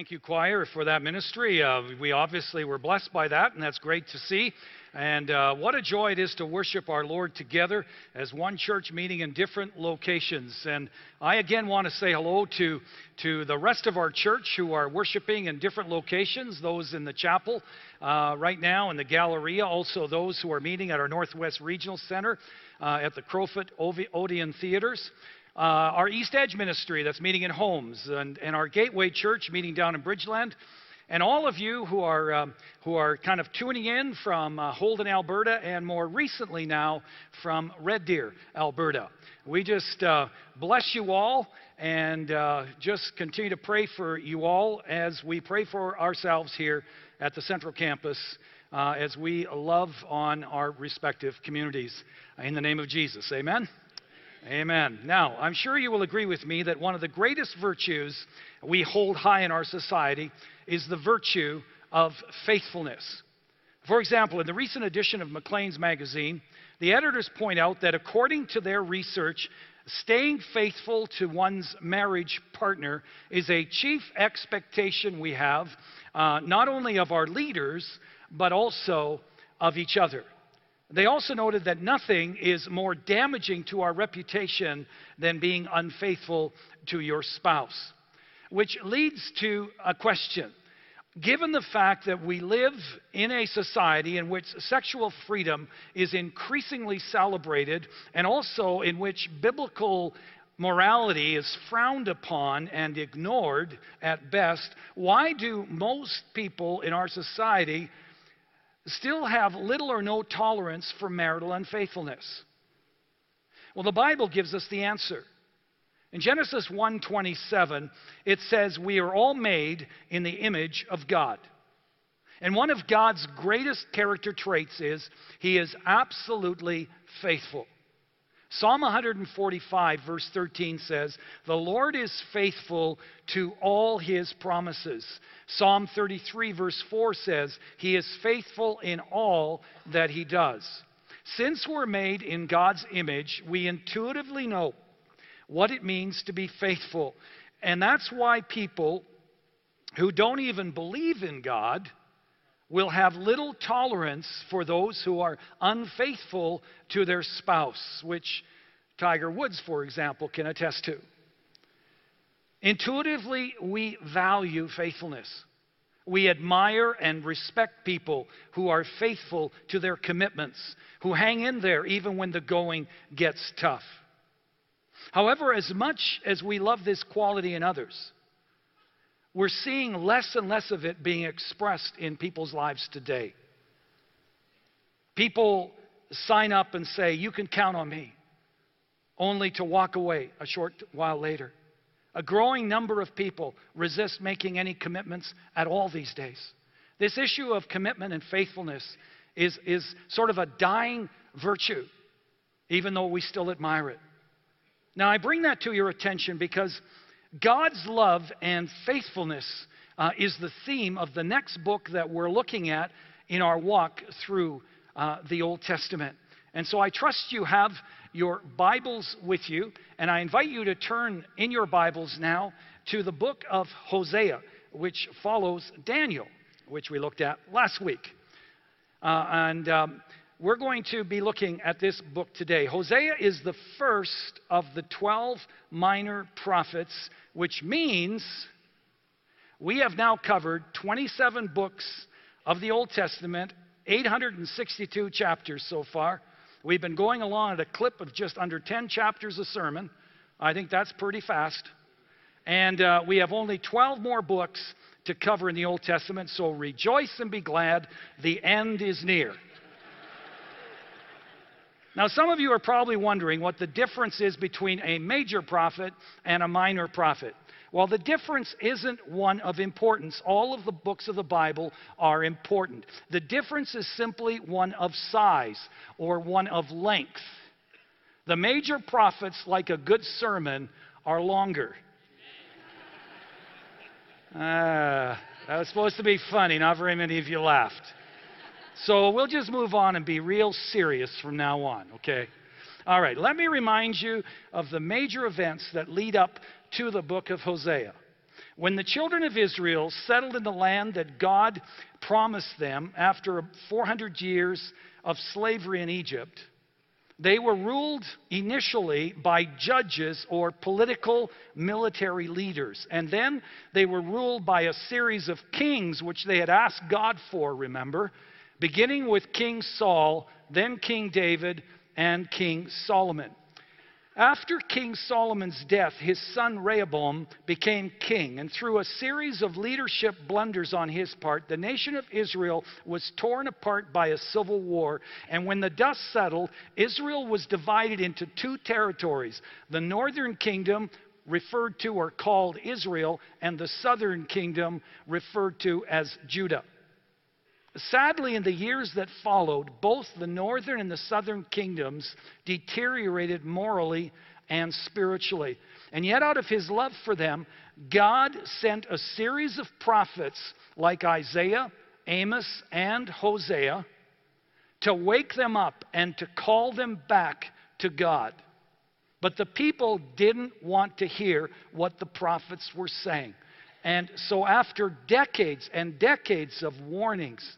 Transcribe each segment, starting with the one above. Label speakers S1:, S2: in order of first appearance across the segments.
S1: Thank you, choir, for that ministry. Uh, we obviously were blessed by that, and that's great to see. And uh, what a joy it is to worship our Lord together as one church meeting in different locations. And I again want to say hello to, to the rest of our church who are worshiping in different locations, those in the chapel uh, right now, in the Galleria, also those who are meeting at our Northwest Regional Center uh, at the Crowfoot Odeon Theaters. Uh, our East Edge ministry that's meeting in homes, and, and, our Gateway Church meeting down in Bridgeland. And all of you who are, um, who are kind of tuning in from uh, Holden, Alberta, and more recently now from Red Deer, Alberta. We just uh, bless you all and uh, just continue to pray for you all as we pray for ourselves here at the Central Campus uh, as we love on our respective communities. In the name of Jesus, amen. Amen. Now, I'm sure you will agree with me that one of the greatest virtues we hold high in our society is the virtue of faithfulness. For example, in the recent edition of Maclean's magazine, the editors point out that according to their research, staying faithful to one's marriage partner is a chief expectation we have, uh, not only of our leaders, but also of each other. They also noted that nothing is more damaging to our reputation than being unfaithful to your spouse. Which leads to a question. Given the fact that we live in a society in which sexual freedom is increasingly celebrated and also in which biblical morality is frowned upon and ignored at best, why do most people in our society still have little or no tolerance for marital unfaithfulness? Well, the Bible gives us the answer. In Genesis 1:27, it says we are all made in the image of God. And one of God's greatest character traits is he is absolutely faithful. Psalm 145, verse 13 says, The Lord is faithful to all his promises. Psalm 33, verse 4 says, He is faithful in all that he does. Since we're made in God's image, we intuitively know what it means to be faithful. And that's why people who don't even believe in God will have little tolerance for those who are unfaithful to their spouse, which Tiger Woods, for example, can attest to. Intuitively, we value faithfulness. We admire and respect people who are faithful to their commitments, who hang in there even when the going gets tough. However, as much as we love this quality in others, we're seeing less and less of it being expressed in people's lives today. People sign up and say, You can count on me, only to walk away a short while later. A growing number of people resist making any commitments at all these days. This issue of commitment and faithfulness is, is sort of a dying virtue, even though we still admire it. Now, I bring that to your attention because God's love and faithfulness uh, is the theme of the next book that we're looking at in our walk through uh, the Old Testament. And so I trust you have your Bibles with you, and I invite you to turn in your Bibles now to the book of Hosea, which follows Daniel, which we looked at last week. Uh, and um, we're going to be looking at this book today. Hosea is the first of the 12 minor prophets, which means we have now covered 27 books of the Old Testament, 862 chapters so far. We've been going along at a clip of just under 10 chapters a sermon. I think that's pretty fast. And uh, we have only 12 more books to cover in the Old Testament, so rejoice and be glad. The end is near. Now, some of you are probably wondering what the difference is between a major prophet and a minor prophet. Well, the difference isn't one of importance. All of the books of the Bible are important. The difference is simply one of size or one of length. The major prophets, like a good sermon, are longer. Ah, that was supposed to be funny. Not very many of you laughed. So we'll just move on and be real serious from now on, okay? All right, let me remind you of the major events that lead up to the book of Hosea. When the children of Israel settled in the land that God promised them after 400 years of slavery in Egypt, they were ruled initially by judges or political military leaders. And then they were ruled by a series of kings, which they had asked God for, remember, beginning with King Saul, then King David, and King Solomon. After King Solomon's death, his son Rehoboam became king, and through a series of leadership blunders on his part, the nation of Israel was torn apart by a civil war. And when the dust settled, Israel was divided into two territories the northern kingdom, referred to or called Israel, and the southern kingdom, referred to as Judah. Sadly, in the years that followed, both the northern and the southern kingdoms deteriorated morally and spiritually. And yet, out of his love for them, God sent a series of prophets like Isaiah, Amos, and Hosea to wake them up and to call them back to God. But the people didn't want to hear what the prophets were saying. And so, after decades and decades of warnings,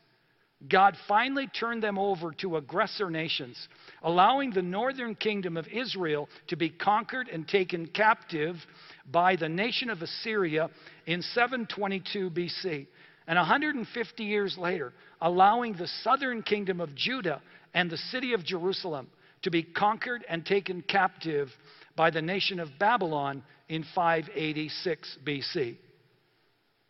S1: God finally turned them over to aggressor nations, allowing the northern kingdom of Israel to be conquered and taken captive by the nation of Assyria in 722 BC. And 150 years later, allowing the southern kingdom of Judah and the city of Jerusalem to be conquered and taken captive by the nation of Babylon in 586 BC.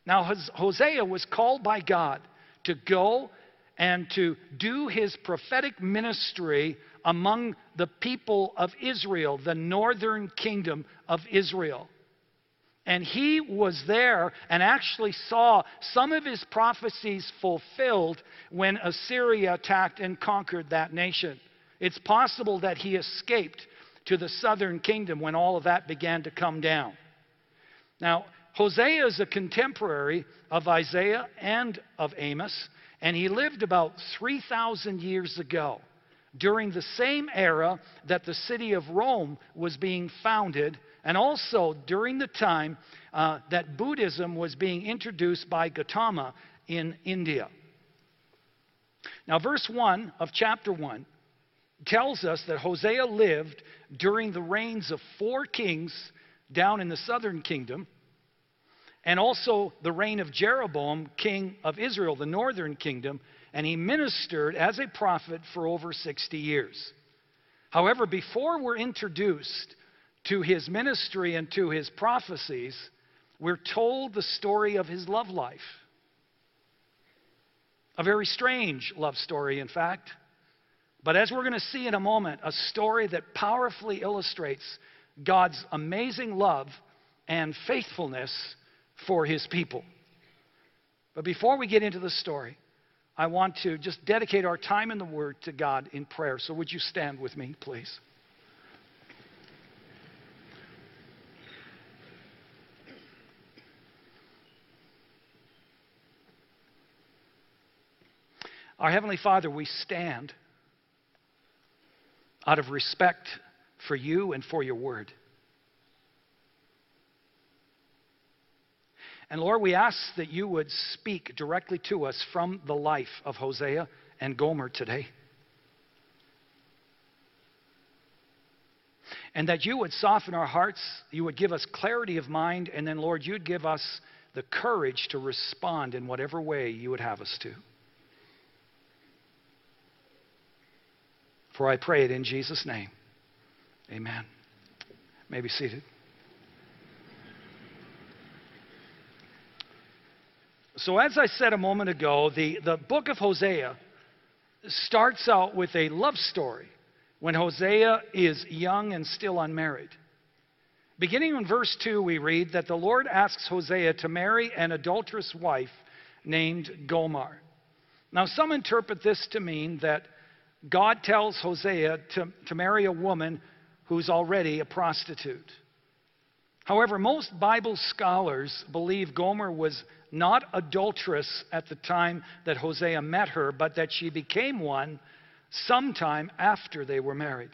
S1: Now, Hosea was called by God to go and to do his prophetic ministry among the people of Israel, the northern kingdom of Israel. And he was there and actually saw some of his prophecies fulfilled when Assyria attacked and conquered that nation. It's possible that he escaped to the southern kingdom when all of that began to come down. Now, Hosea is a contemporary of Isaiah and of Amos. And he lived about 3,000 years ago, during the same era that the city of Rome was being founded, and also during the time uh, that Buddhism was being introduced by Gautama in India. Now, verse 1 of chapter 1 tells us that Hosea lived during the reigns of four kings down in the southern kingdom and also the reign of Jeroboam, king of Israel, the northern kingdom, and he ministered as a prophet for over 60 years. However, before we're introduced to his ministry and to his prophecies, we're told the story of his love life. A very strange love story, in fact. But as we're going to see in a moment, a story that powerfully illustrates God's amazing love and faithfulness for his people. But before we get into the story, I want to just dedicate our time in the Word to God in prayer. So would you stand with me, please? Our Heavenly Father, we stand out of respect for you and for your Word. And Lord, we ask that you would speak directly to us from the life of Hosea and Gomer today. And that you would soften our hearts, you would give us clarity of mind, and then, Lord, you'd give us the courage to respond in whatever way you would have us to. For I pray it in Jesus' name. Amen. may be seated. So, as I said a moment ago, the, the book of Hosea starts out with a love story when Hosea is young and still unmarried. Beginning in verse 2, we read that the Lord asks Hosea to marry an adulterous wife named Gomer. Now, some interpret this to mean that God tells Hosea to, to marry a woman who's already a prostitute. However, most Bible scholars believe Gomer was not adulterous at the time that Hosea met her, but that she became one sometime after they were married.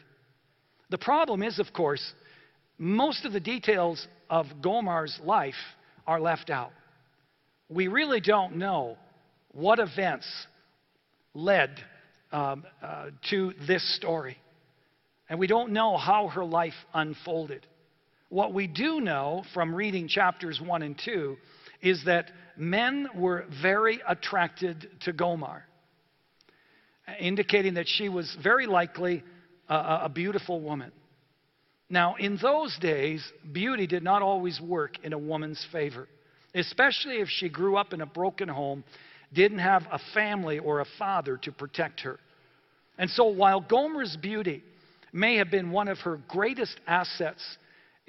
S1: The problem is, of course, most of the details of Gomer's life are left out. We really don't know what events led um, uh, to this story. And we don't know how her life unfolded. What we do know from reading chapters 1 and 2 is that men were very attracted to Gomer, indicating that she was very likely a, a beautiful woman. Now, in those days, beauty did not always work in a woman's favor, especially if she grew up in a broken home, didn't have a family or a father to protect her. And so, while Gomer's beauty may have been one of her greatest assets,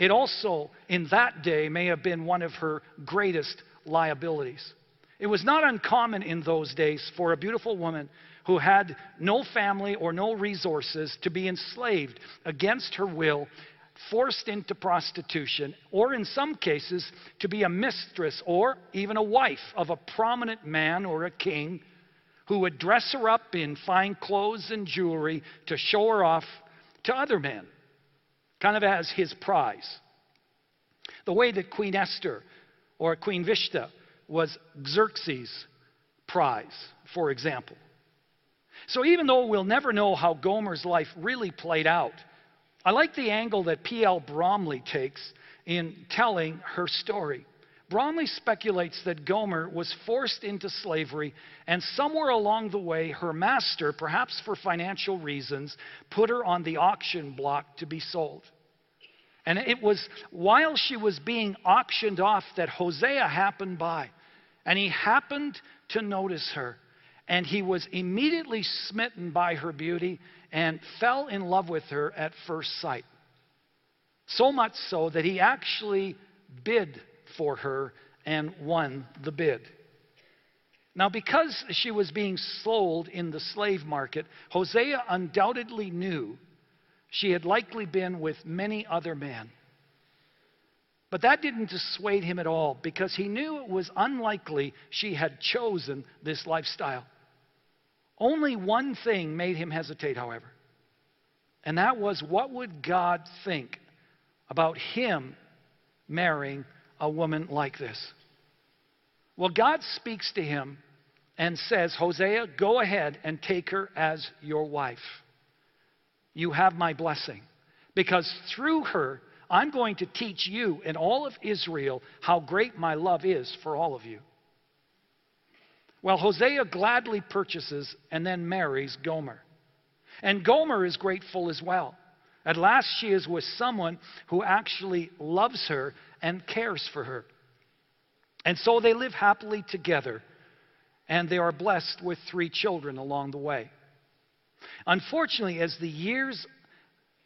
S1: it also, in that day, may have been one of her greatest liabilities. It was not uncommon in those days for a beautiful woman who had no family or no resources to be enslaved against her will, forced into prostitution, or in some cases, to be a mistress or even a wife of a prominent man or a king who would dress her up in fine clothes and jewelry to show her off to other men, kind of as his prize. The way that Queen Esther or Queen Vashti was Xerxes' prize, for example. So even though we'll never know how Gomer's life really played out, I like the angle that P.L. Bromley takes in telling her story. Bromley speculates that Gomer was forced into slavery, and somewhere along the way, her master, perhaps for financial reasons, put her on the auction block to be sold. And it was while she was being auctioned off that Hosea happened by. And he happened to notice her. And he was immediately smitten by her beauty and fell in love with her at first sight. So much so that he actually bid for her and won the bid. Now, because she was being sold in the slave market, Hosea undoubtedly knew she had likely been with many other men. But that didn't dissuade him at all because he knew it was unlikely she had chosen this lifestyle. Only one thing made him hesitate, however, and that was what would God think about him marrying a woman like this? Well, God speaks to him and says, Hosea, go ahead and take her as your wife. You have my blessing. Because through her, I'm going to teach you and all of Israel how great my love is for all of you. Well, Hosea gladly purchases and then marries Gomer. And Gomer is grateful as well. At last, she is with someone who actually loves her and cares for her. And so they live happily together, and they are blessed with three children along the way. Unfortunately, as the years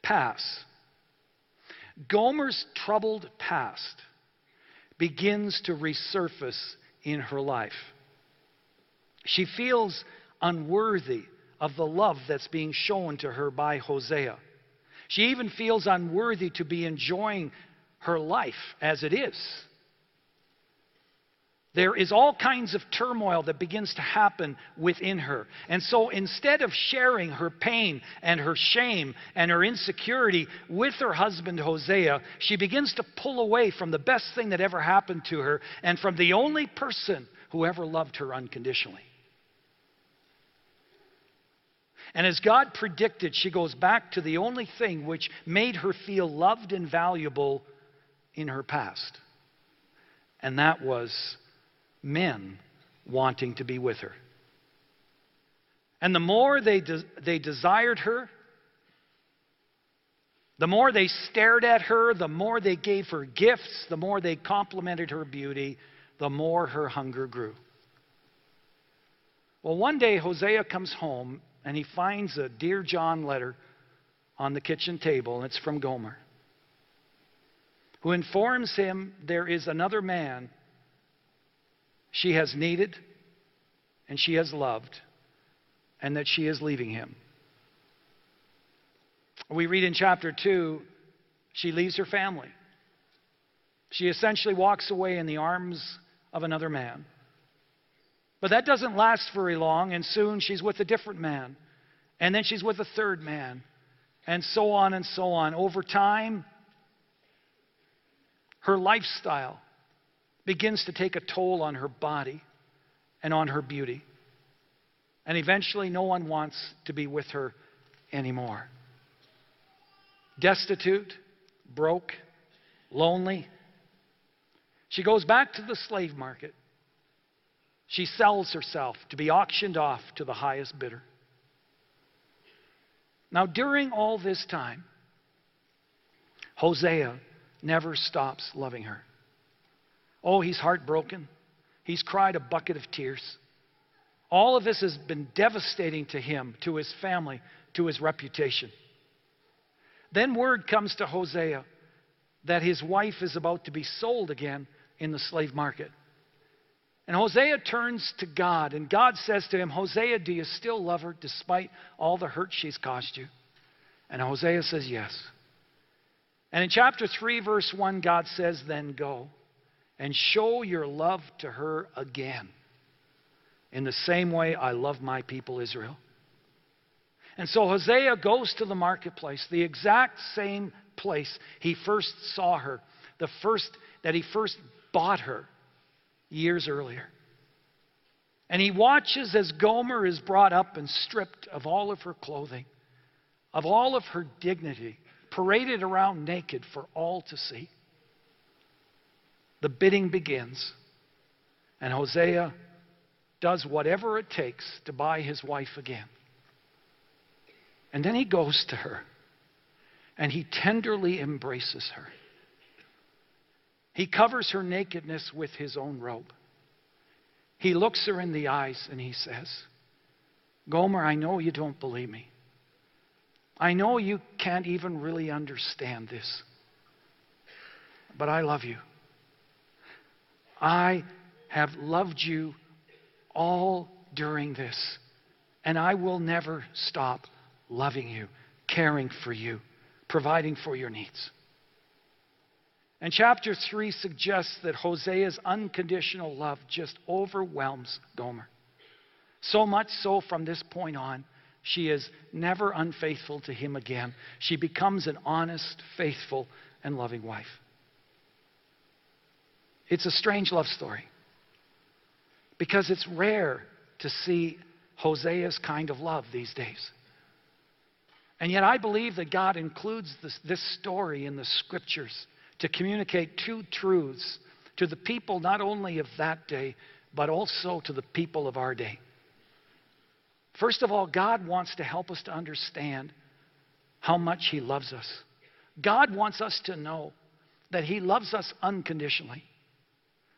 S1: pass, Gomer's troubled past begins to resurface in her life. She feels unworthy of the love that's being shown to her by Hosea. She even feels unworthy to be enjoying her life as it is. There is all kinds of turmoil that begins to happen within her. And so instead of sharing her pain and her shame and her insecurity with her husband Hosea, she begins to pull away from the best thing that ever happened to her and from the only person who ever loved her unconditionally. And as God predicted, she goes back to the only thing which made her feel loved and valuable in her past. And that was men wanting to be with her. And the more they, de- they desired her, the more they stared at her, the more they gave her gifts, the more they complimented her beauty, the more her hunger grew. Well, one day Hosea comes home and he finds a Dear John letter on the kitchen table, and it's from Gomer, who informs him there is another man she has needed and she has loved, and that she is leaving him. We read in chapter 2, she leaves her family. She essentially walks away in the arms of another man. But that doesn't last very long, and soon she's with a different man. And then she's with a third man, and so on and so on. Over time, her lifestyle begins to take a toll on her body and on her beauty. And eventually, no one wants to be with her anymore. Destitute, broke, lonely. She goes back to the slave market. She sells herself to be auctioned off to the highest bidder. Now, during all this time, Hosea never stops loving her. Oh, he's heartbroken. He's cried a bucket of tears. All of this has been devastating to him, to his family, to his reputation. Then word comes to Hosea that his wife is about to be sold again in the slave market. And Hosea turns to God, and God says to him, Hosea, do you still love her despite all the hurt she's caused you? And Hosea says, Yes. And in chapter 3, verse 1, God says, Then go and show your love to her again in the same way I love my people Israel. And so Hosea goes to the marketplace, the exact same place he first saw her, the first that he first bought her years earlier. And he watches as Gomer is brought up and stripped of all of her clothing, of all of her dignity, paraded around naked for all to see. The bidding begins, and Hosea does whatever it takes to buy his wife again. And then he goes to her and he tenderly embraces her. He covers her nakedness with his own robe. He looks her in the eyes and he says, Gomer, I know you don't believe me. I know you can't even really understand this, but I love you. I have loved you all during this, and I will never stop loving you, caring for you, providing for your needs. And chapter 3 suggests that Hosea's unconditional love just overwhelms Gomer. So much so from this point on, she is never unfaithful to him again. She becomes an honest, faithful, and loving wife. It's a strange love story because it's rare to see Hosea's kind of love these days. And yet, I believe that God includes this, this, story in the scriptures to communicate two truths to the people not only of that day, but also to the people of our day. First of all, God wants to help us to understand how much He loves us. God wants us to know that He loves us unconditionally.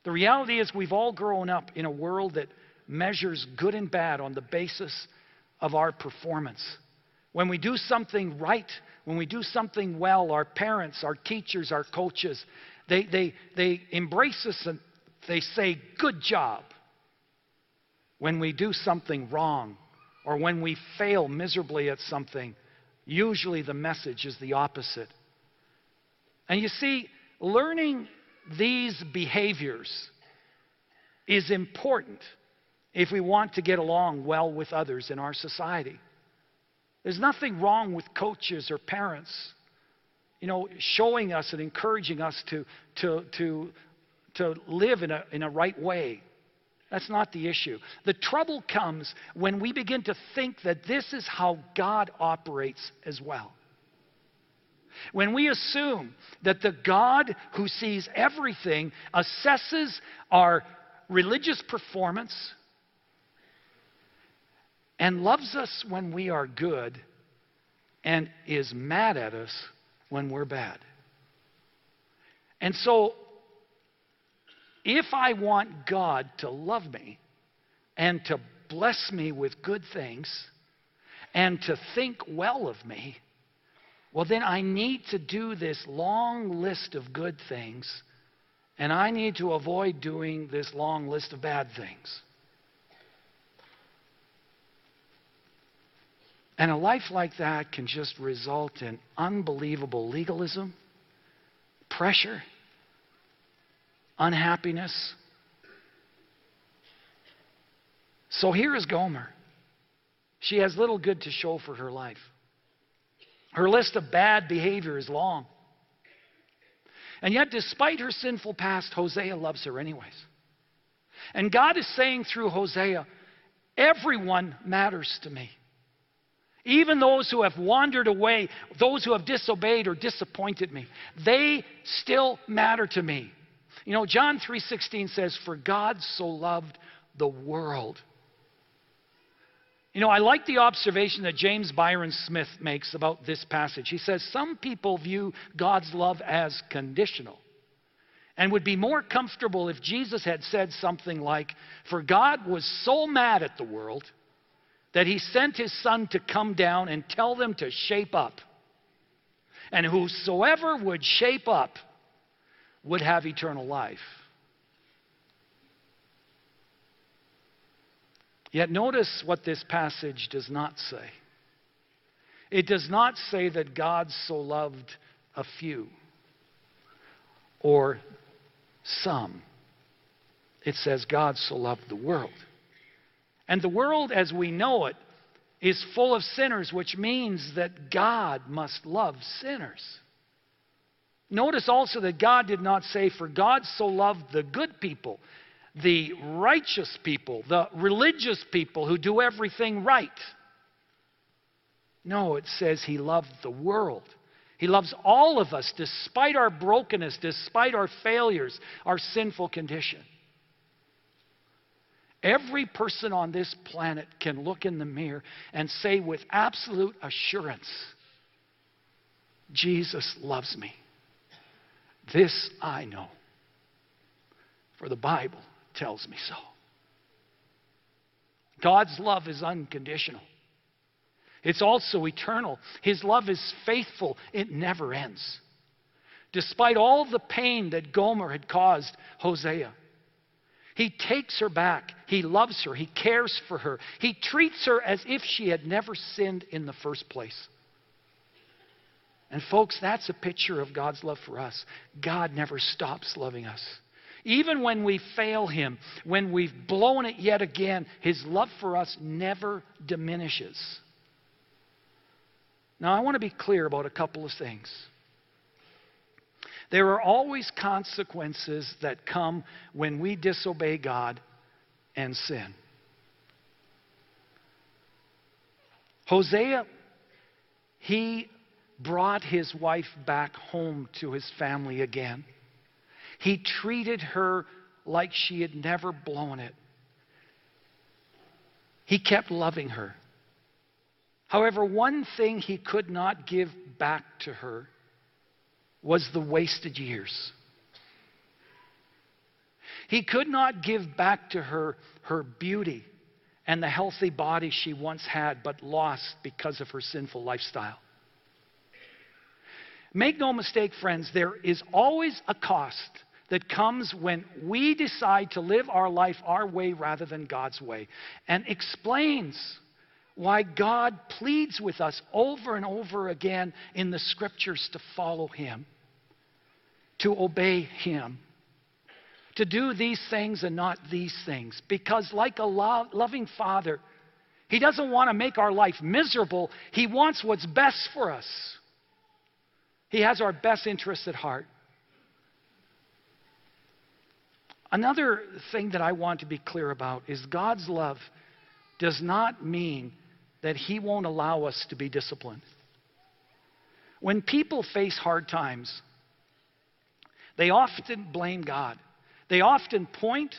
S1: The reality is, we've all grown up in a world that measures good and bad on the basis of our performance. When we do something right, when we do something well, our parents, our teachers, our coaches, they, they, they embrace us and they say, Good job. When we do something wrong, or when we fail miserably at something, usually the message is the opposite. And you see, learning these behaviors is important if we want to get along well with others in our society. There's nothing wrong with coaches or parents, you know, showing us and encouraging us to, to, to, to live in a, in a right way. That's not the issue. The trouble comes when we begin to think that this is how God operates as well. When we assume that the God who sees everything assesses our religious performance and loves us when we are good and is mad at us when we're bad. And so if I want God to love me and to bless me with good things and to think well of me, well, then I need to do this long list of good things and I need to avoid doing this long list of bad things. And a life like that can just result in unbelievable legalism, pressure, unhappiness. So here is Gomer. She has little good to show for her life. Her list of bad behavior is long. And yet, despite her sinful past, Hosea loves her anyways. And God is saying through Hosea, everyone matters to me. Even those who have wandered away, those who have disobeyed or disappointed me, they still matter to me. You know, John 3:16 says, "For God so loved the world." You know, I like the observation that James Bryan Smith makes about this passage. He says, Some people view God's love as conditional and would be more comfortable if Jesus had said something like, For God was so mad at the world that he sent his son to come down and tell them to shape up. And whosoever would shape up would have eternal life. Yet notice what this passage does not say. It does not say that God so loved a few or some. It says God so loved the world. And the world as we know it is full of sinners, which means that God must love sinners. Notice also that God did not say, For God so loved the good people, the righteous people, the religious people who do everything right. No, it says He loved the world. He loves all of us despite our brokenness, despite our failures, our sinful condition. Every person on this planet can look in the mirror and say with absolute assurance, Jesus loves me. This I know, for the Bible tells me so. God's love is unconditional. It's also eternal. His love is faithful, it never ends. Despite all the pain that Gomer had caused Hosea, he takes her back. He loves her. He cares for her. He treats her as if she had never sinned in the first place. And, folks, that's a picture of God's love for us. God never stops loving us. Even when we fail Him, when we've blown it yet again, His love for us never diminishes. Now, I want to be clear about a couple of things. There are always consequences that come when we disobey God and sin. Hosea, he brought his wife back home to his family again. He treated her like she had never blown it. He kept loving her. However, one thing he could not give back to her was the wasted years. He could not give back to her her beauty and the healthy body she once had but lost because of her sinful lifestyle. Make no mistake, friends, there is always a cost that comes when we decide to live our life our way rather than God's way and explains why God pleads with us over and over again in the scriptures to follow Him to obey Him, to do these things and not these things. Because, like a lo- loving Father, He doesn't want to make our life miserable, He wants what's best for us. He has our best interests at heart. Another thing that I want to be clear about is God's love does not mean that He won't allow us to be disciplined. When people face hard times, they often blame God. They often point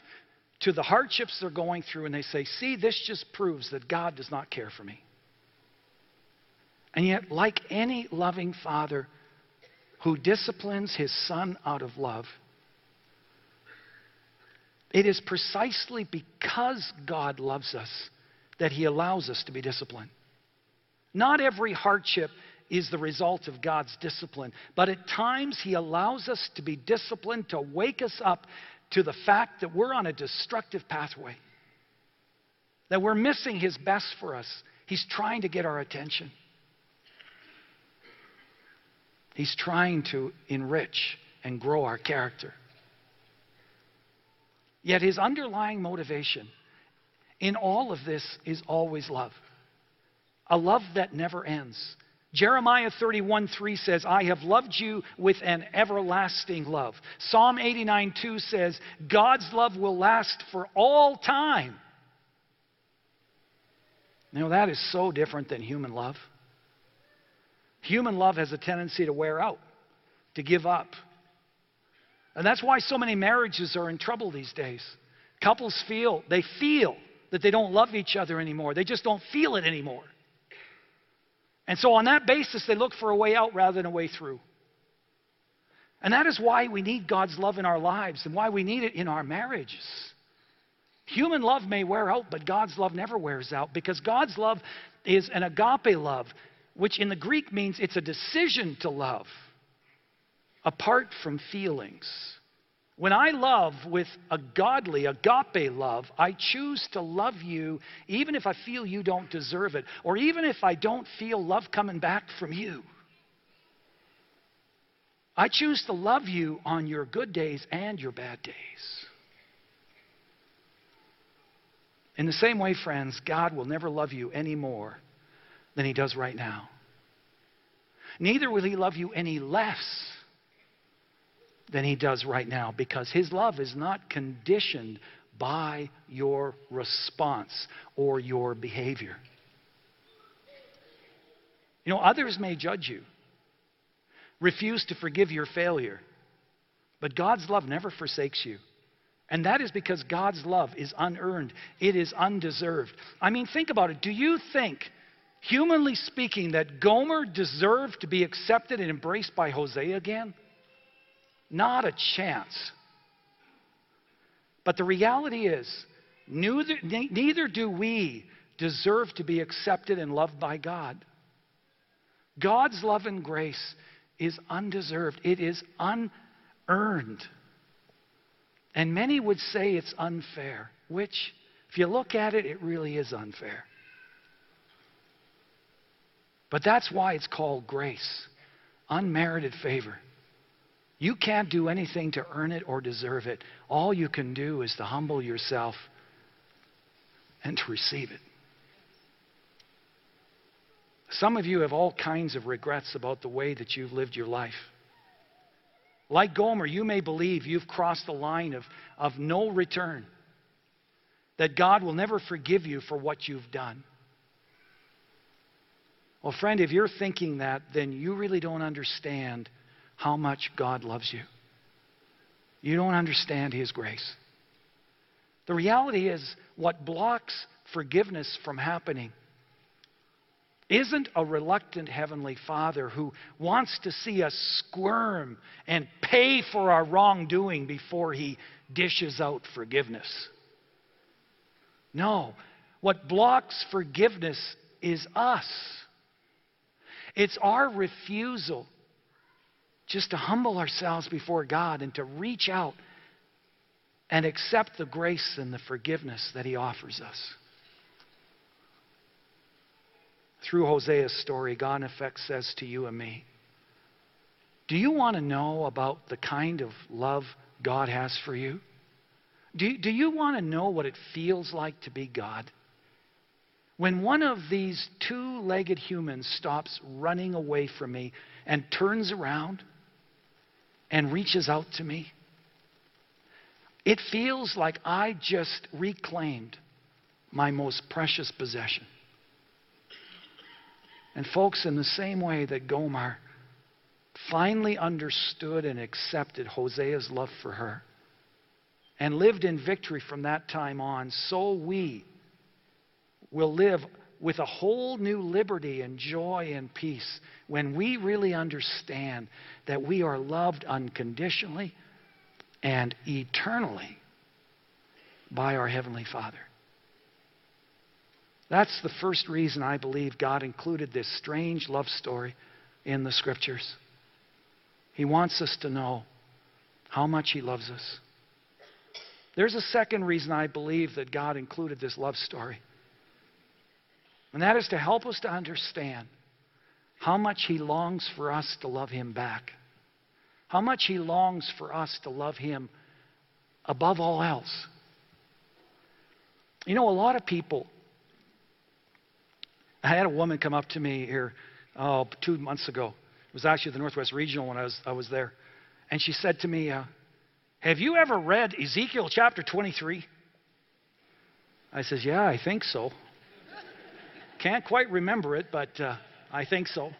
S1: to the hardships they're going through and they say, See, this just proves that God does not care for me. And yet, like any loving father who disciplines his son out of love, it is precisely because God loves us that he allows us to be disciplined. Not every hardship is the result of God's discipline. But at times, He allows us to be disciplined to wake us up to the fact that we're on a destructive pathway, that we're missing His best for us. He's trying to get our attention, He's trying to enrich and grow our character. Yet His underlying motivation in all of this is always love. A love that never ends Jeremiah 31 3 says, I have loved you with an everlasting love. Psalm 89 2 says, God's love will last for all time. You know, that is so different than human love. Human love has a tendency to wear out, to give up. And that's why so many marriages are in trouble these days. Couples feel, they feel that they don't love each other anymore. They just don't feel it anymore. And so, on that basis, they look for a way out rather than a way through. And that is why we need God's love in our lives and why we need it in our marriages. Human love may wear out, but God's love never wears out because God's love is an agape love, which in the Greek means it's a decision to love apart from feelings. When I love with a godly, agape love, I choose to love you even if I feel you don't deserve it, or even if I don't feel love coming back from you. I choose to love you on your good days and your bad days. In the same way, friends, God will never love you any more than He does right now. Neither will He love you any less than He does right now because His love is not conditioned by your response or your behavior. You know, others may judge you, refuse to forgive your failure, but God's love never forsakes you. And that is because God's love is unearned, it is undeserved. I mean, think about it. Do you think, humanly speaking, that Gomer deserved to be accepted and embraced by Hosea again? Not a chance. But the reality is, neither, neither do we deserve to be accepted and loved by God. God's love and grace is undeserved, it is unearned. And many would say it's unfair, which, if you look at it, it really is unfair. But that's why it's called grace unmerited favor. You can't do anything to earn it or deserve it. All you can do is to humble yourself and to receive it. Some of you have all kinds of regrets about the way that you've lived your life. Like Gomer, you may believe you've crossed the line of, of no return, that God will never forgive you for what you've done. Well, friend, if you're thinking that, then you really don't understand how much God loves you. You don't understand His grace. The reality is, what blocks forgiveness from happening isn't a reluctant Heavenly Father who wants to see us squirm and pay for our wrongdoing before He dishes out forgiveness. No, what blocks forgiveness is us. It's our refusal just to humble ourselves before God and to reach out and accept the grace and the forgiveness that He offers us. through Hosea's story, God in effect says to you and me, Do you want to know about the kind of love God has for you? Do, do you want to know what it feels like to be God? When one of these two legged humans stops running away from me and turns around and reaches out to me, it feels like I just reclaimed my most precious possession. And, folks, in the same way that Gomer finally understood and accepted Hosea's love for her and lived in victory from that time on, so we will live with a whole new liberty and joy and peace when we really understand that we are loved unconditionally and eternally by our Heavenly Father. That's the first reason I believe God included this strange love story in the scriptures. He wants us to know how much He loves us. There's a second reason I believe that God included this love story, and that is to help us to understand how much He longs for us to love Him back, how much He longs for us to love Him above all else. You know, a lot of people I had a woman come up to me here oh, two months ago. It was actually the Northwest Regional when I was, I was there. And she said to me, uh, Have you ever read Ezekiel chapter 23? I says, Yeah, I think so. Can't quite remember it, but uh, I think so.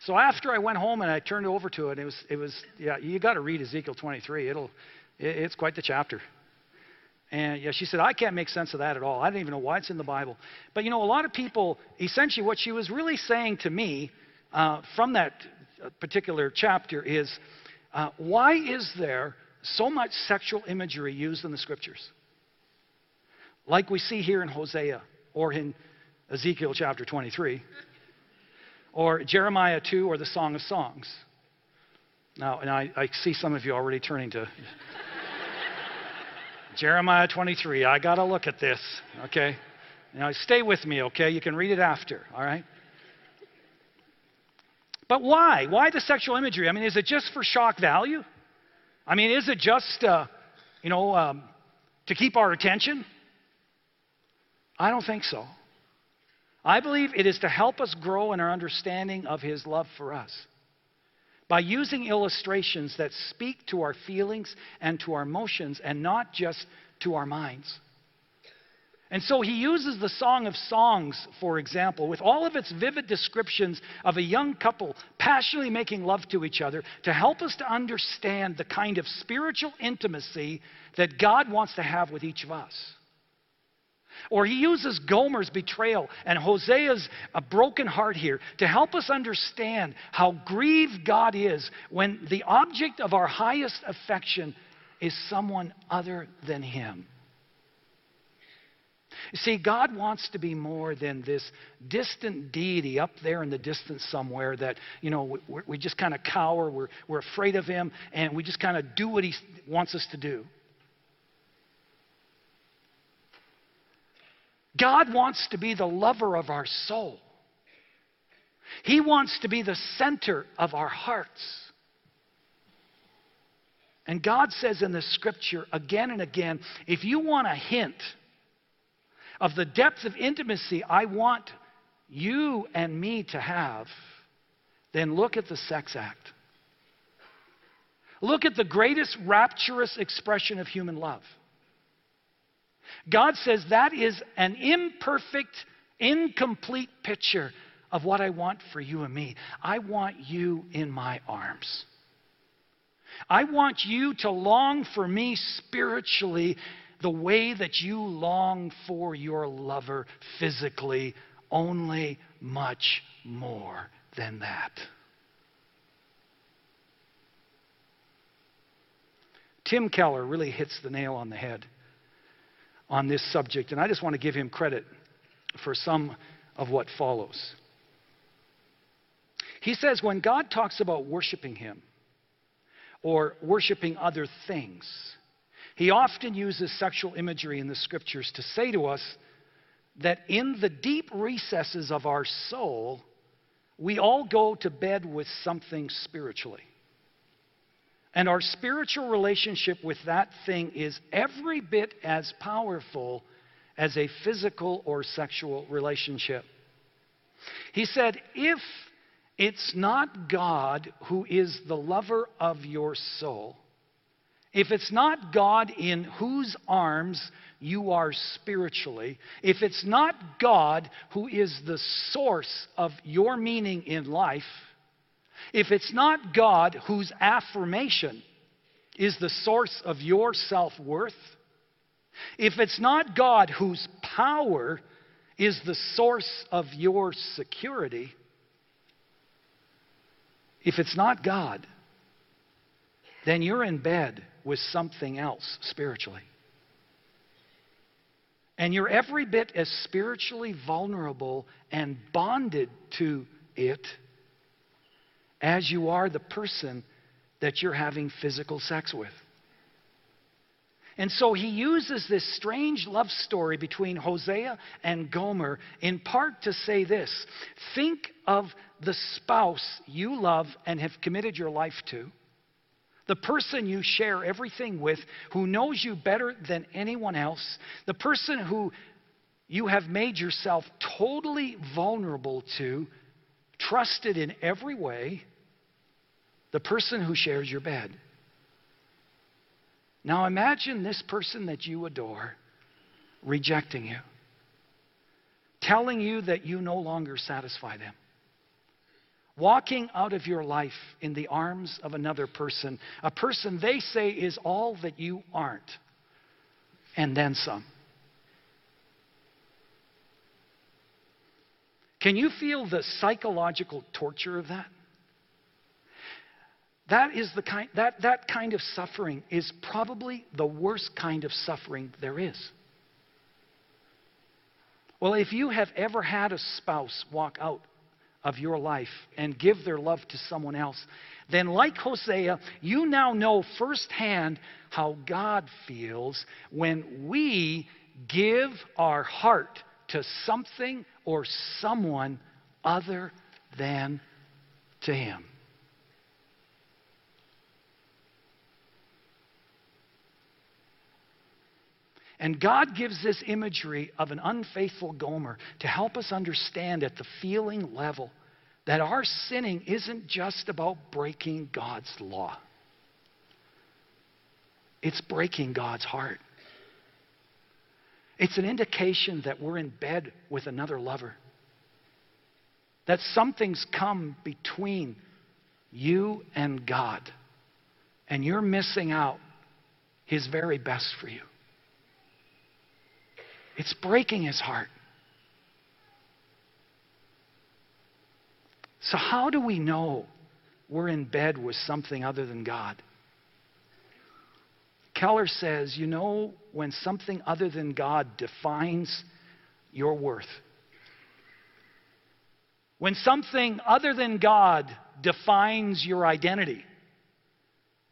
S1: So after I went home and I turned over to it, it was, it was yeah, you got to read Ezekiel 23. It'll, it, it's quite the chapter. And yeah, she said, I can't make sense of that at all. I don't even know why it's in the Bible. But you know, a lot of people, essentially, what she was really saying to me uh, from that particular chapter is uh, why is there so much sexual imagery used in the scriptures? Like we see here in Hosea or in Ezekiel chapter 23 or Jeremiah 2 or the Song of Songs. Now, and I, I see some of you already turning to Jeremiah 23. I got to look at this, okay? Now, stay with me, okay? You can read it after, all right? But why? Why the sexual imagery? I mean, is it just for shock value? I mean, is it just, uh, you know, um, to keep our attention? I don't think so. I believe it is to help us grow in our understanding of His love for us. By using illustrations that speak to our feelings and to our emotions and not just to our minds. And so he uses the Song of Songs, for example, with all of its vivid descriptions of a young couple passionately making love to each other to help us to understand the kind of spiritual intimacy that God wants to have with each of us. Or he uses Gomer's betrayal and Hosea's a broken heart here to help us understand how grieved God is when the object of our highest affection is someone other than him. You see, God wants to be more than this distant deity up there in the distance somewhere that, you know, we, we just kind of cower, we're, we're afraid of him, and we just kind of do what he wants us to do. God wants to be the lover of our soul. He wants to be the center of our hearts. And God says in the scripture again and again if you want a hint of the depth of intimacy I want you and me to have, then look at the sex act. Look at the greatest rapturous expression of human love. God says that is an imperfect, incomplete picture of what I want for you and me. I want you in my arms. I want you to long for me spiritually the way that you long for your lover physically, only much more than that. Tim Keller really hits the nail on the head on this subject, and I just want to give him credit for some of what follows. He says when God talks about worshiping Him or worshiping other things, he often uses sexual imagery in the scriptures to say to us that in the deep recesses of our soul, we all go to bed with something spiritually. And our spiritual relationship with that thing is every bit as powerful as a physical or sexual relationship. He said, if it's not God who is the lover of your soul, if it's not God in whose arms you are spiritually, if it's not God who is the source of your meaning in life, if it's not God whose affirmation is the source of your self worth, if it's not God whose power is the source of your security, if it's not God, then you're in bed with something else spiritually. And you're every bit as spiritually vulnerable and bonded to it as you are the person that you're having physical sex with. And so he uses this strange love story between Hosea and Gomer in part to say this think of the spouse you love and have committed your life to the person you share everything with, who knows you better than anyone else, the person who you have made yourself totally vulnerable to, trusted in every way the person who shares your bed. Now imagine this person that you adore rejecting you, telling you that you no longer satisfy them, walking out of your life in the arms of another person, a person they say is all that you aren't, and then some. Can you feel the psychological torture of that? That is the kind that, that kind of suffering is probably the worst kind of suffering there is. Well, if you have ever had a spouse walk out of your life and give their love to someone else, then, like Hosea, you now know firsthand how God feels when we give our heart to something or someone other than to Him. And God gives this imagery of an unfaithful Gomer to help us understand at the feeling level that our sinning isn't just about breaking God's law, it's breaking God's heart. It's an indication that we're in bed with another lover. That something's come between you and God, and you're missing out His very best for you. It's breaking His heart. So, how do we know we're in bed with something other than God? Keller says, you know, when something other than God defines your worth, when something other than God defines your identity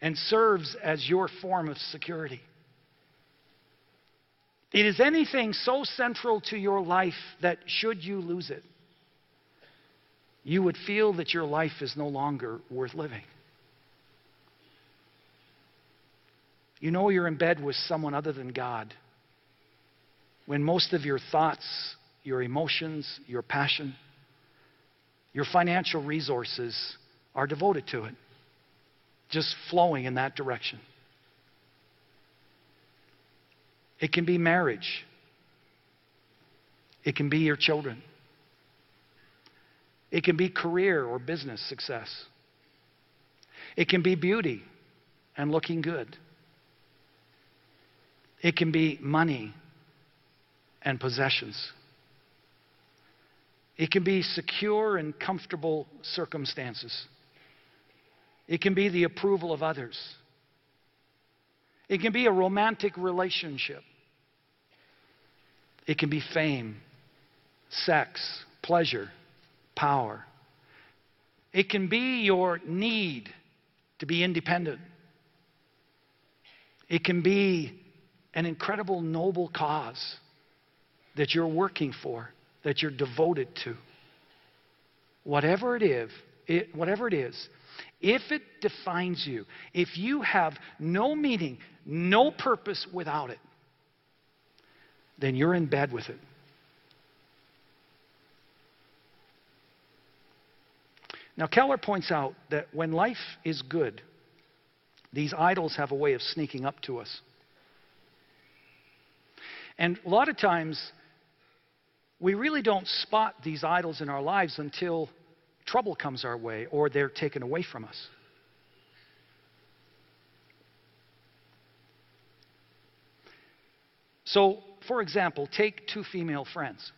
S1: and serves as your form of security. It is anything so central to your life that should you lose it, you would feel that your life is no longer worth living. You know you're in bed with someone other than God when most of your thoughts, your emotions, your passion, your financial resources are devoted to it, just flowing in that direction. It can be marriage, it can be your children, it can be career or business success, it can be beauty and looking good. It can be money and possessions. It can be secure and comfortable circumstances. It can be the approval of others. It can be a romantic relationship. It can be fame, sex, pleasure, power. It can be your need to be independent. It can be an incredible, noble cause that you're working for, that you're devoted to. Whatever it is, it, whatever it is, if it defines you, if you have no meaning, no purpose without it, then you're in bed with it. Now, Keller points out that when life is good, these idols have a way of sneaking up to us. And a lot of times, we really don't spot these idols in our lives until trouble comes our way or they're taken away from us. So, for example, take two female friends.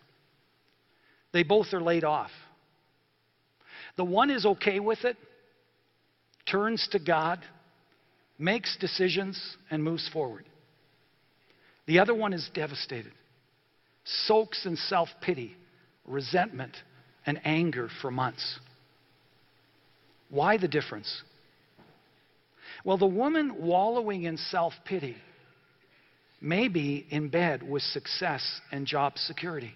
S1: They both are laid off. The one is okay with it, turns to God, makes decisions, and moves forward. The other one is devastated, soaks in self pity, resentment, and anger for months. Why the difference? Well, the woman wallowing in self pity may be in bed with success and job security.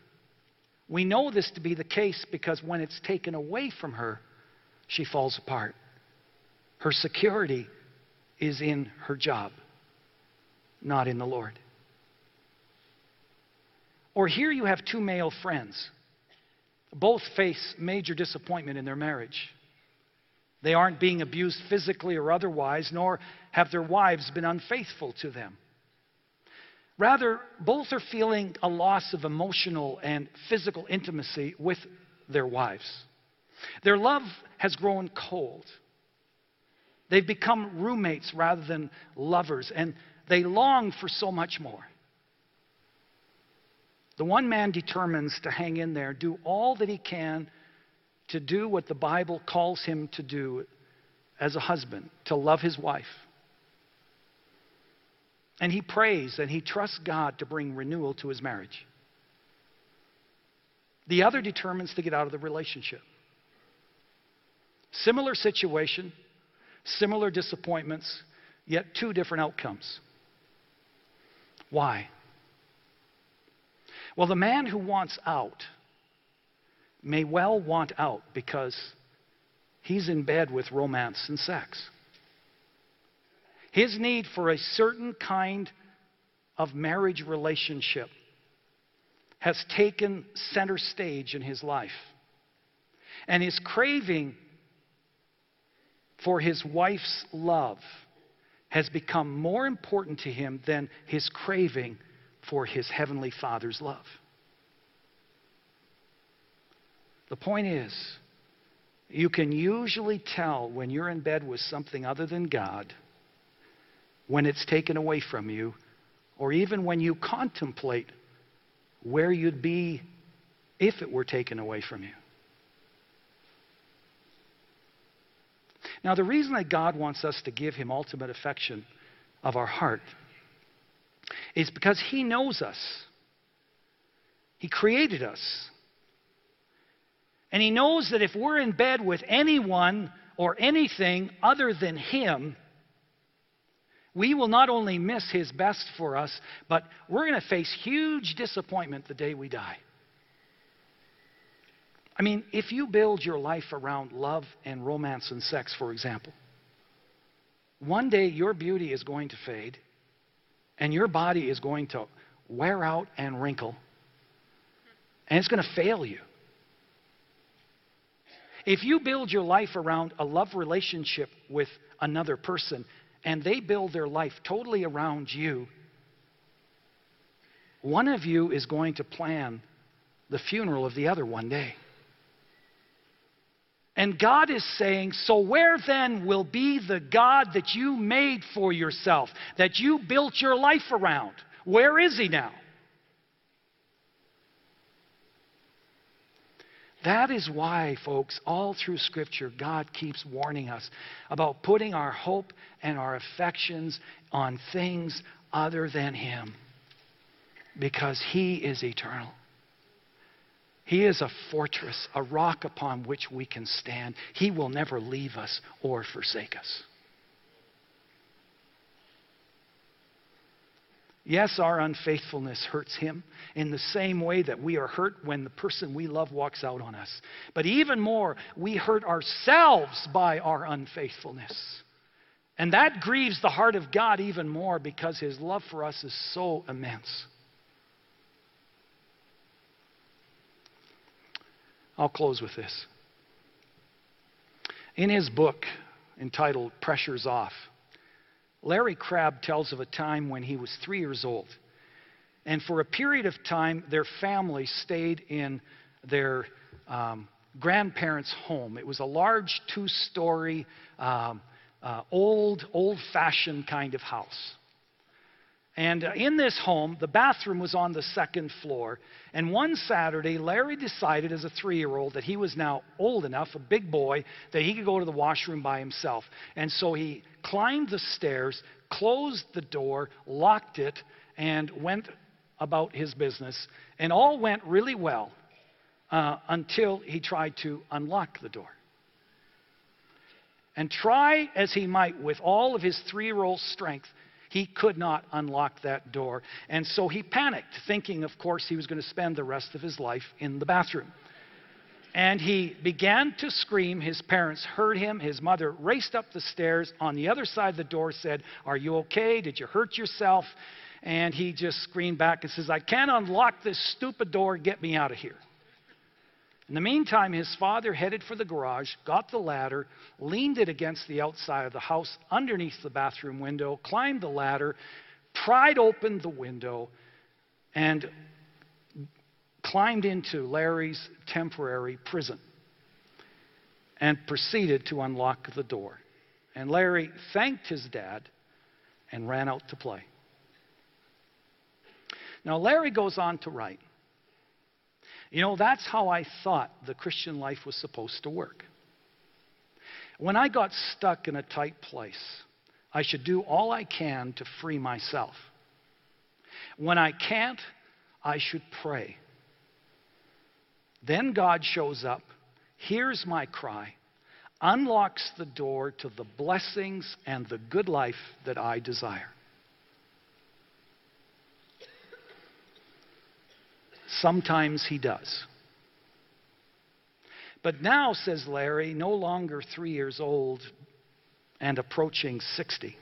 S1: We know this to be the case because when it's taken away from her, she falls apart. Her security is in her job, not in the Lord. Or here you have two male friends. Both face major disappointment in their marriage. They aren't being abused physically or otherwise, nor have their wives been unfaithful to them. Rather, both are feeling a loss of emotional and physical intimacy with their wives. Their love has grown cold. They've become roommates rather than lovers, and they long for so much more. The one man determines to hang in there, do all that he can to do what the Bible calls him to do as a husband, to love his wife. And he prays and he trusts God to bring renewal to his marriage. The other determines to get out of the relationship. Similar situation, similar disappointments, yet two different outcomes. Why? Well, the man who wants out may well want out because he's in bed with romance and sex. His need for a certain kind of marriage relationship has taken center stage in his life. And his craving for his wife's love has become more important to him than his craving for his heavenly Father's love. The point is, you can usually tell when you're in bed with something other than God when it's taken away from you, or even when you contemplate where you'd be if it were taken away from you. Now, the reason that God wants us to give Him ultimate affection of our heart is because He knows us. He created us. And He knows that if we're in bed with anyone or anything other than Him, we will not only miss His best for us, but we're going to face huge disappointment the day we die. I mean, if you build your life around love and romance and sex, for example, one day your beauty is going to fade and your body is going to wear out and wrinkle and it's going to fail you. If you build your life around a love relationship with another person and they build their life totally around you, one of you is going to plan the funeral of the other one day. And God is saying, So where then will be the God that you made for yourself, that you built your life around? Where is He now? That is why, folks, all through Scripture, God keeps warning us about putting our hope and our affections on things other than Him. Because He is eternal. He is a fortress, a rock upon which we can stand. He will never leave us or forsake us. Yes, our unfaithfulness hurts him in the same way that we are hurt when the person we love walks out on us. But even more, we hurt ourselves by our unfaithfulness. And that grieves the heart of God even more because his love for us is so immense. I'll close with this. In his book entitled Pressures Off, Larry Crabb tells of a time when he was three years old. And for a period of time, their family stayed in their um, grandparents' home. It was a large two story, um, uh, old, old fashioned kind of house. And uh, in this home, the bathroom was on the second floor. And one Saturday, Larry decided as a three year old that he was now old enough, a big boy, that he could go to the washroom by himself. And so he climbed the stairs, closed the door, locked it, and went about his business. And all went really well uh, until he tried to unlock the door. And try as he might with all of his three year old strength, he could not unlock that door. And so he panicked, thinking, of course, he was going to spend the rest of his life in the bathroom. And he began to scream. His parents heard him. His mother raced up the stairs on the other side of the door, said, Are you okay? Did you hurt yourself? And he just screamed back and says, I can't unlock this stupid door. Get me out of here. In the meantime, his father headed for the garage, got the ladder, leaned it against the outside of the house underneath the bathroom window, climbed the ladder, pried open the window, and climbed into Larry's temporary prison and proceeded to unlock the door. And Larry thanked his dad and ran out to play. Now, Larry goes on to write You know, that's how I thought the Christian life was supposed to work. When I got stuck in a tight place, I should do all I can to free myself. When I can't, I should pray. Then God shows up, hears my cry, unlocks the door to the blessings and the good life that I desire. Sometimes he does. But now, says Larry, no longer three years old and approaching 60,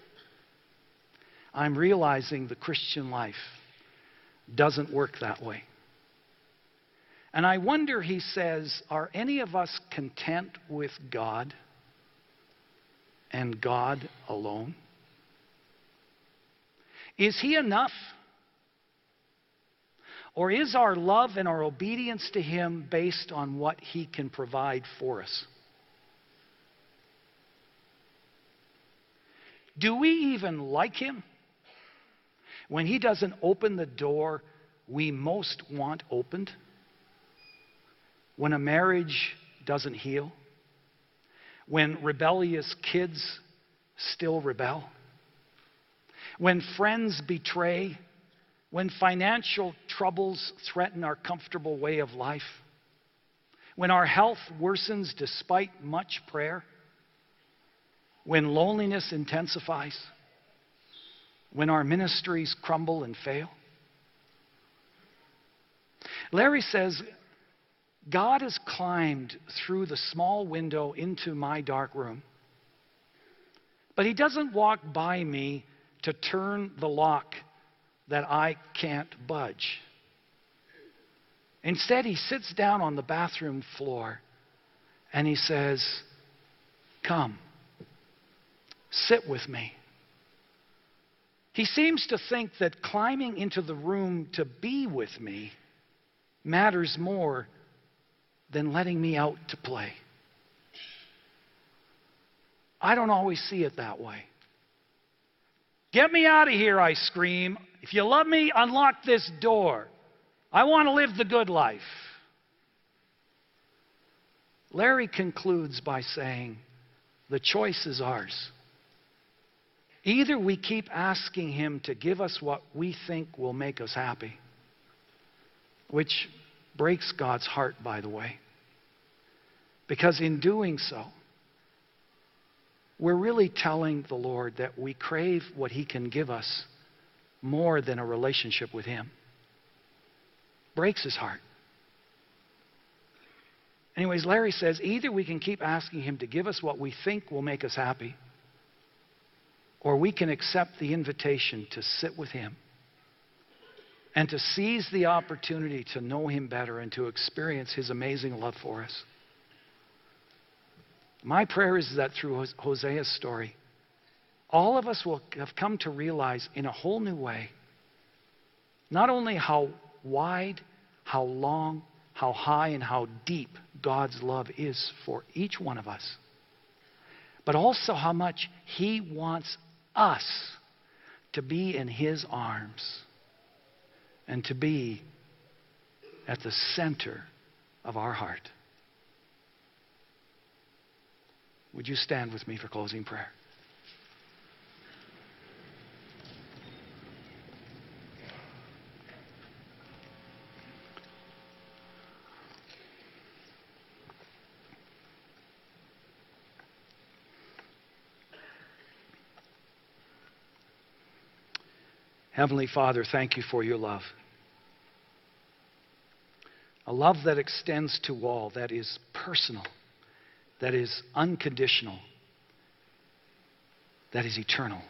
S1: I'm realizing the Christian life doesn't work that way. And I wonder, he says, are any of us content with God and God alone? Is He enough? Or is our love and our obedience to Him based on what He can provide for us? Do we even like Him when He doesn't open the door we most want opened? when a marriage doesn't heal, when rebellious kids still rebel, when friends betray, when financial troubles threaten our comfortable way of life, when our health worsens despite much prayer, when loneliness intensifies, when our ministries crumble and fail. Larry says God has climbed through the small window into my dark room. But he doesn't walk by me to turn the lock that I can't budge. Instead, he sits down on the bathroom floor and he says, Come, sit with me. He seems to think that climbing into the room to be with me matters more than letting me out to play. I don't always see it that way. Get me out of here, I scream. If you love me, unlock this door. I want to live the good life. Larry concludes by saying, The choice is ours. Either we keep asking Him to give us what we think will make us happy, which breaks God's heart, by the way. Because in doing so, we're really telling the Lord that we crave what He can give us more than a relationship with Him. Breaks His heart. Anyways, Larry says either we can keep asking Him to give us what we think will make us happy, or we can accept the invitation to sit with Him and to seize the opportunity to know Him better and to experience His amazing love for us. My prayer is that through Hosea's story, all of us will have come to realize in a whole new way not only how wide, how long, how high, and how deep God's love is for each one of us, but also how much He wants us to be in His arms and to be at the center of our heart. Would you stand with me for closing prayer? Heavenly Father, thank you for your love. A love that extends to all, that is personal, that is unconditional, that is eternal.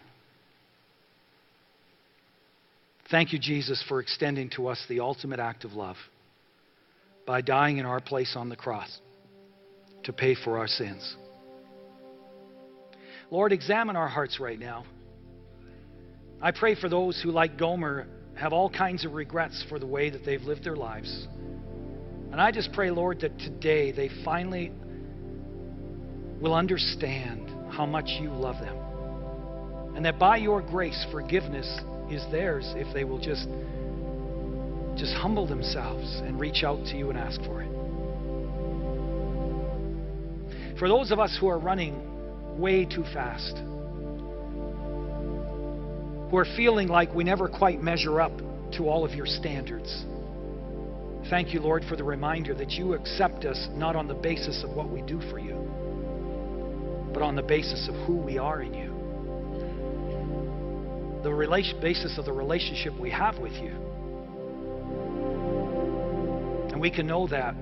S1: Thank you, Jesus, for extending to us the ultimate act of love by dying in our place on the cross to pay for our sins. Lord, examine our hearts right now. I pray for those who, like Gomer, have all kinds of regrets for the way that they've lived their lives. And I just pray, Lord, that today they finally will understand how much you love them. And that by your grace, forgiveness is theirs if they will just, just humble themselves and reach out to you and ask for it. For those of us who are running way too fast, who are feeling like we never quite measure up to all of your standards, thank you, Lord, for the reminder that you accept us not on the basis of what we do for you, but on the basis of who we are in you. The relation, basis of the relationship we have with you. And we can know that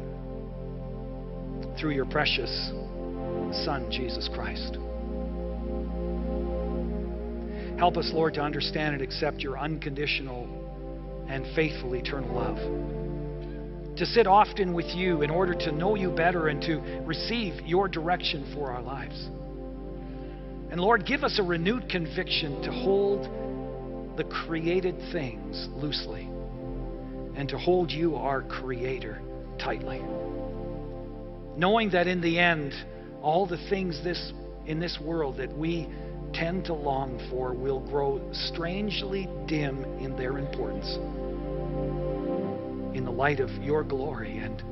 S1: through your precious Son, Jesus Christ. Help us, Lord, to understand and accept your unconditional and faithful eternal love. To sit often with you in order to know you better and to receive your direction for our lives. And Lord, give us a renewed conviction to hold the created things loosely and to hold you, our Creator, tightly. Knowing that in the end, all the things this, in this world that we tend to long for will grow strangely dim in their importance in the light of your glory and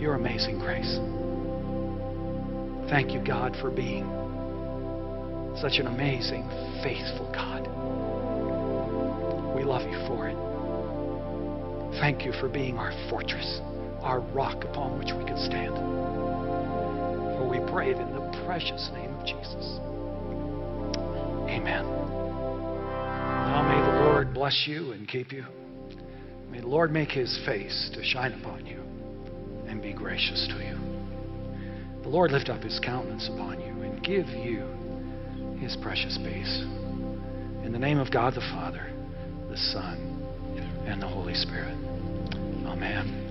S1: your amazing grace. Thank you, God, for being such an amazing, faithful God. We love you for it. Thank you for being our fortress, our rock upon which we can stand. For we pray it in the precious name of Jesus. Amen. Now may the Lord bless you and keep you. May the Lord make his face to shine upon you and be gracious to you. The Lord lift up his countenance upon you and give you his precious peace. In the name of God the Father, the Son, and the Holy Spirit. Amen.